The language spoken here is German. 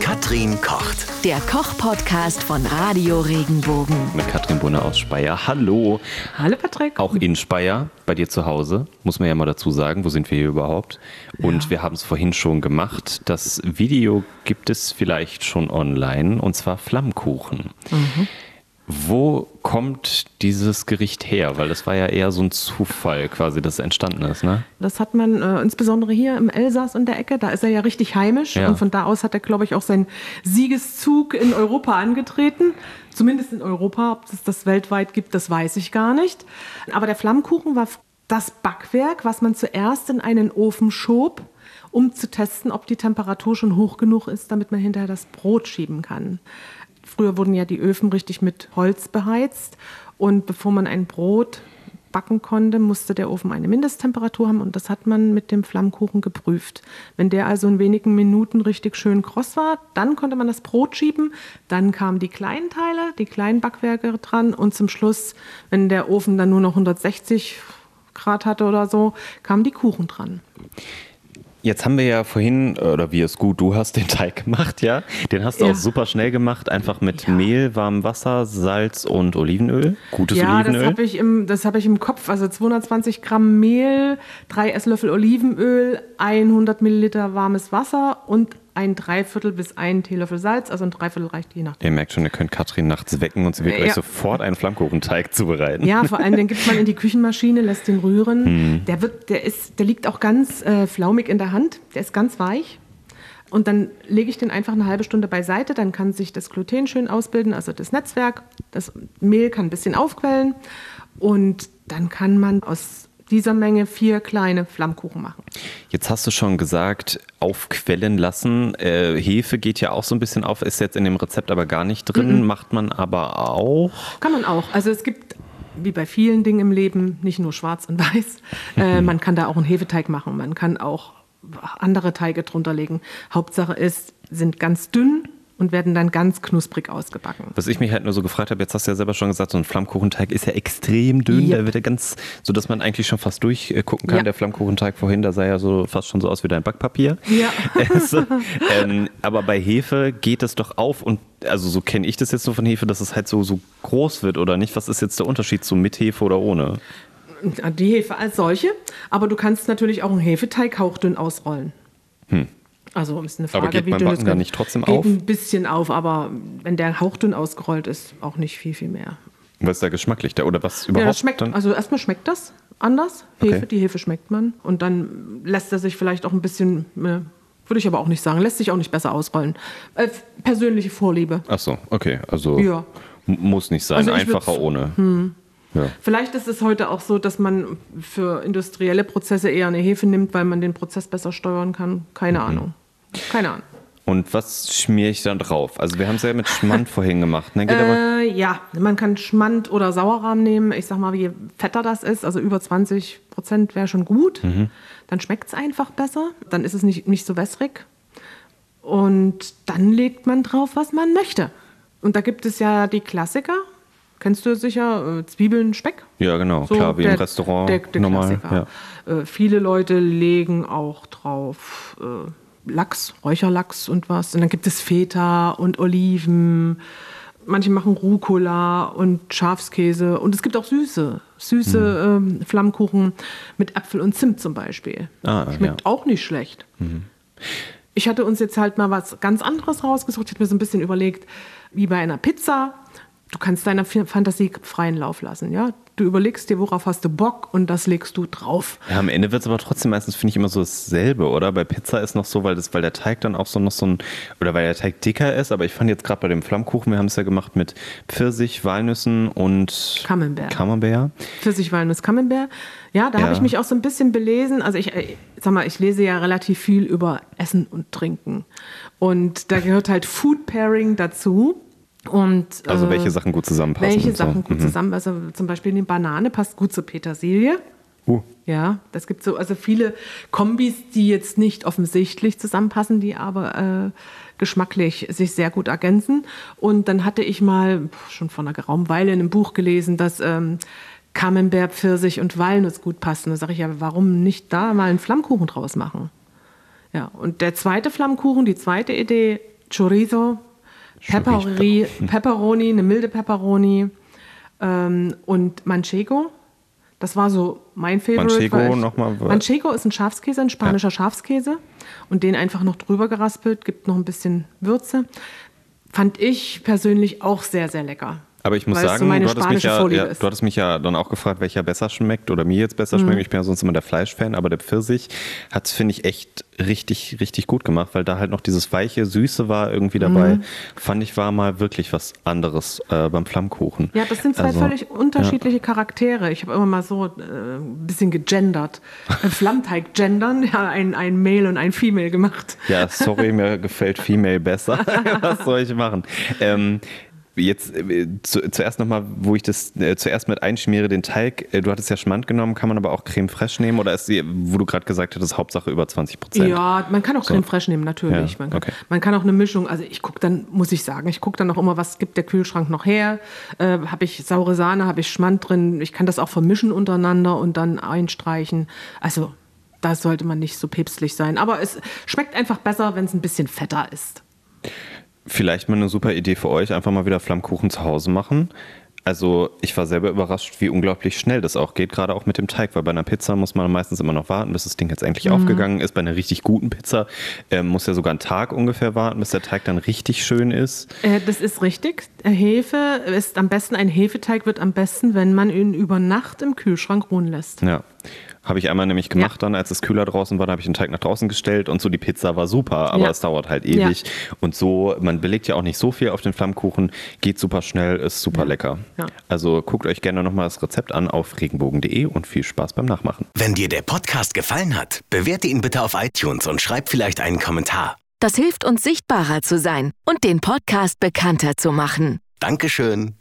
Katrin kocht. Der Koch-Podcast von Radio Regenbogen. Mit Katrin Brunner aus Speyer. Hallo. Hallo Patrick. Auch in Speyer, bei dir zu Hause, muss man ja mal dazu sagen. Wo sind wir hier überhaupt? Und Ja. wir haben es vorhin schon gemacht. Das Video gibt es vielleicht schon online, und zwar Flammkuchen. Wo kommt dieses Gericht her? Weil das war ja eher so ein Zufall quasi, dass es entstanden ist, ne? Das hat man äh, insbesondere hier im Elsass und der Ecke, da ist er ja richtig heimisch Ja. und von da aus hat er, glaube ich, auch seinen Siegeszug in Europa angetreten. Zumindest in Europa, ob es das weltweit gibt, das weiß ich gar nicht. Aber der Flammkuchen war das Backwerk, was man zuerst in einen Ofen schob, um zu testen, ob die Temperatur schon hoch genug ist, damit man hinterher das Brot schieben kann. Früher wurden ja die Öfen richtig mit Holz beheizt und bevor man ein Brot backen konnte, musste der Ofen eine Mindesttemperatur haben und das hat man mit dem Flammkuchen geprüft. Wenn der also in wenigen Minuten richtig schön kross war, dann konnte man das Brot schieben, dann kamen die kleinen Teile, die kleinen Backwerke dran und zum Schluss, wenn der Ofen dann nur noch 160 Grad hatte oder so, kamen die Kuchen dran. Jetzt haben wir ja vorhin, oder wie es gut, du hast den Teig gemacht, ja? Den hast du Ja. auch super schnell gemacht, einfach mit Ja. Mehl, warmem Wasser, Salz und Olivenöl. Gutes ja, das Olivenöl. habe ich, im- das hab ich im Kopf. Also 220 Gramm Mehl, drei Esslöffel Olivenöl, 100 Milliliter warmes Wasser und ein Dreiviertel bis ein Teelöffel Salz. Also ein Dreiviertel reicht je nachdem. Ihr merkt schon, ihr könnt Katrin nachts wecken und sie wird Ja. euch sofort einen Flammkuchenteig zubereiten. Ja, vor allem den gibt man in die Küchenmaschine, lässt den rühren. Der, wird, der, ist, der liegt auch ganz äh, flaumig in der Hand. Der ist ganz weich. Und dann lege ich den einfach eine halbe Stunde beiseite. Dann kann sich das Gluten schön ausbilden, also das Netzwerk. Das Mehl kann ein bisschen aufquellen. Und dann kann man aus dieser Menge vier kleine Flammkuchen machen. Jetzt hast du schon gesagt, aufquellen lassen. Äh, Hefe geht ja auch so ein bisschen auf, ist jetzt in dem Rezept aber gar nicht drin, Mhm. macht man aber auch. Kann man auch. Also es gibt, wie bei vielen Dingen im Leben, nicht nur schwarz und weiß. Äh, man kann da auch einen Hefeteig machen. Man kann auch andere Teige drunter legen. Hauptsache ist, sind ganz dünn und werden dann ganz knusprig ausgebacken. Was ich mich halt nur so gefragt habe, jetzt hast du ja selber schon gesagt, so ein Flammkuchenteig ist ja extrem dünn, Yep. der wird ja ganz, so dass man eigentlich schon fast durchgucken kann. Ja. Der Flammkuchenteig vorhin, der sah ja so fast schon so aus wie dein Backpapier. Ja. so, ähm, aber bei Hefe geht es doch auf und also so kenne ich das jetzt nur von Hefe, dass es halt so, so groß wird oder nicht. Was ist jetzt der Unterschied so mit Hefe oder ohne? Die Hefe als solche. Aber du kannst natürlich auch einen Hefeteig hauchdünn ausrollen. Also ist eine Frage, Hm. Aber geht wie beim Backen dann nicht trotzdem geht auf? ein bisschen auf, aber wenn der hauchdünn ausgerollt ist, auch nicht viel, viel mehr. Was ist da geschmacklich da oder was überhaupt? Ja, schmeckt. dann? Also erstmal schmeckt das anders. Hefe, Okay. die Hefe schmeckt man. Und dann lässt er sich vielleicht auch ein bisschen, äh, würde ich aber auch nicht sagen, lässt sich auch nicht besser ausrollen. Äh, persönliche Vorliebe. Ach so, okay, also Ja. muss nicht sein, Also einfacher ohne. Ja. Vielleicht ist es heute auch so, dass man für industrielle Prozesse eher eine Hefe nimmt, weil man den Prozess besser steuern kann. Keine Mhm. Ahnung. Keine Ahnung. Und was schmiere ich dann drauf? Also wir haben es ja mit Schmand vorhin gemacht, ne? Äh, ja, man kann Schmand oder Sauerrahm nehmen. Ich sag mal, je fetter das ist, also über 20 Prozent wäre schon gut. Mhm. Dann schmeckt es einfach besser. Dann ist es nicht, nicht so wässrig. Und dann legt man drauf, was man möchte. Und da gibt es ja die Klassiker. Kennst du sicher? Äh, Zwiebeln, Speck. Ja, genau, klar, wie im Restaurant Der, der normal, Klassiker. Äh, viele Leute legen auch drauf äh, Lachs, Räucherlachs und was. Und dann gibt es Feta und Oliven. Manche machen Rucola und Schafskäse. Und es gibt auch süße, süße ähm, Flammkuchen mit Apfel und Zimt zum Beispiel. Ah, Schmeckt ja. auch nicht schlecht. Ich hatte uns jetzt halt mal was ganz anderes rausgesucht. Ich habe mir so ein bisschen überlegt, wie bei einer Pizza. Du kannst deiner Fantasie freien Lauf lassen, ja. Du überlegst dir, worauf hast du Bock und das legst du drauf. Ja, am Ende wird es aber trotzdem meistens, finde ich, immer so dasselbe, oder? Bei Pizza ist noch so, weil, das, weil der Teig dann auch so noch so ein, oder weil der Teig dicker ist, aber ich fand jetzt gerade bei dem Flammkuchen, wir haben es ja gemacht mit Pfirsich, Walnüssen und Camembert. Camembert. Pfirsich, Walnuss, Camembert. Ja, da Ja. habe ich mich auch so ein bisschen belesen. Also ich, äh, sag mal, ich lese ja relativ viel über Essen und Trinken. Und da gehört halt Food Pairing dazu. Und, Also äh, welche Sachen gut zusammenpassen. Welche so. Sachen gut Mhm. zusammen? Also zum Beispiel eine Banane passt gut zur Petersilie. Uh, Ja, das gibt so also viele Kombis, die jetzt nicht offensichtlich zusammenpassen, die aber äh, geschmacklich sich sehr gut ergänzen. Und dann hatte ich mal schon vor einer geraumen Weile in einem Buch gelesen, dass ähm, Camembert, Pfirsich und Walnuss gut passen. Da sage ich ja, warum nicht da mal einen Flammkuchen draus machen? Ja, und der zweite Flammkuchen, die zweite Idee, Chorizo, Pepperoni, Pepperoni, eine milde Pepperoni ähm, und Manchego. Das war so mein Favorite. Manchego nochmal? Manchego ist ein Schafskäse, ein spanischer Schafskäse. Und den einfach noch drüber geraspelt, gibt noch ein bisschen Würze. Fand ich persönlich auch sehr, sehr lecker. Aber ich muss Weil es sagen, meine du, hattest ja, ja, du hattest mich ja dann auch gefragt, welcher besser schmeckt oder mir jetzt besser Mhm. schmeckt. Ich bin ja sonst immer der Fleischfan, aber der Pfirsich hat es, finde ich, echt richtig, richtig gut gemacht, weil da halt noch dieses weiche, süße war irgendwie dabei. Mhm. Fand ich, war mal wirklich was anderes äh, beim Flammkuchen. Ja, das sind zwei Also, völlig unterschiedliche Charaktere. Ich habe immer mal so äh, ein bisschen gegendert. Äh, Flammteig gendern, ja, ein, ein Male und ein Female gemacht. Ja, sorry, mir gefällt Female besser. Was soll ich machen? Ähm, Jetzt äh, zu, zuerst nochmal, wo ich das äh, zuerst mit einschmiere, den Teig. Äh, du hattest ja Schmand genommen, kann man aber auch Creme fraiche nehmen oder ist die, wo du gerade gesagt hattest, Hauptsache über 20 Prozent? Ja, man kann auch Creme fraiche nehmen, natürlich. Ja, man, kann, okay. man kann auch eine Mischung, also ich gucke dann, muss ich sagen, ich gucke dann auch immer, was gibt der Kühlschrank noch her. Äh, habe ich saure Sahne, habe ich Schmand drin. Ich kann das auch vermischen untereinander und dann einstreichen. Also da sollte man nicht so päpstlich sein. Aber es schmeckt einfach besser, wenn es ein bisschen fetter ist. Vielleicht mal eine super Idee für euch, einfach mal wieder Flammkuchen zu Hause machen. Also ich war selber überrascht, wie unglaublich schnell das auch geht, gerade auch mit dem Teig, weil bei einer Pizza muss man meistens immer noch warten, bis das Ding jetzt endlich Mhm. aufgegangen ist. Bei einer richtig guten Pizza ähm, muss ja sogar einen Tag ungefähr warten, bis der Teig dann richtig schön ist. Äh, das ist richtig. Hefe ist am besten, ein Hefeteig wird am besten, wenn man ihn über Nacht im Kühlschrank ruhen lässt. Ja. Habe ich einmal nämlich gemacht, Ja. dann als es kühler draußen war, da habe ich den Teig nach draußen gestellt und so die Pizza war super, aber Ja. es dauert halt ewig. Und so, man belegt ja auch nicht so viel auf den Flammkuchen, geht super schnell, ist super lecker. Ja. Also guckt euch gerne nochmal das Rezept an auf regenbogen.de und viel Spaß beim Nachmachen. Wenn dir der Podcast gefallen hat, bewerte ihn bitte auf iTunes und schreib vielleicht einen Kommentar. Das hilft uns sichtbarer zu sein und den Podcast bekannter zu machen. Dankeschön.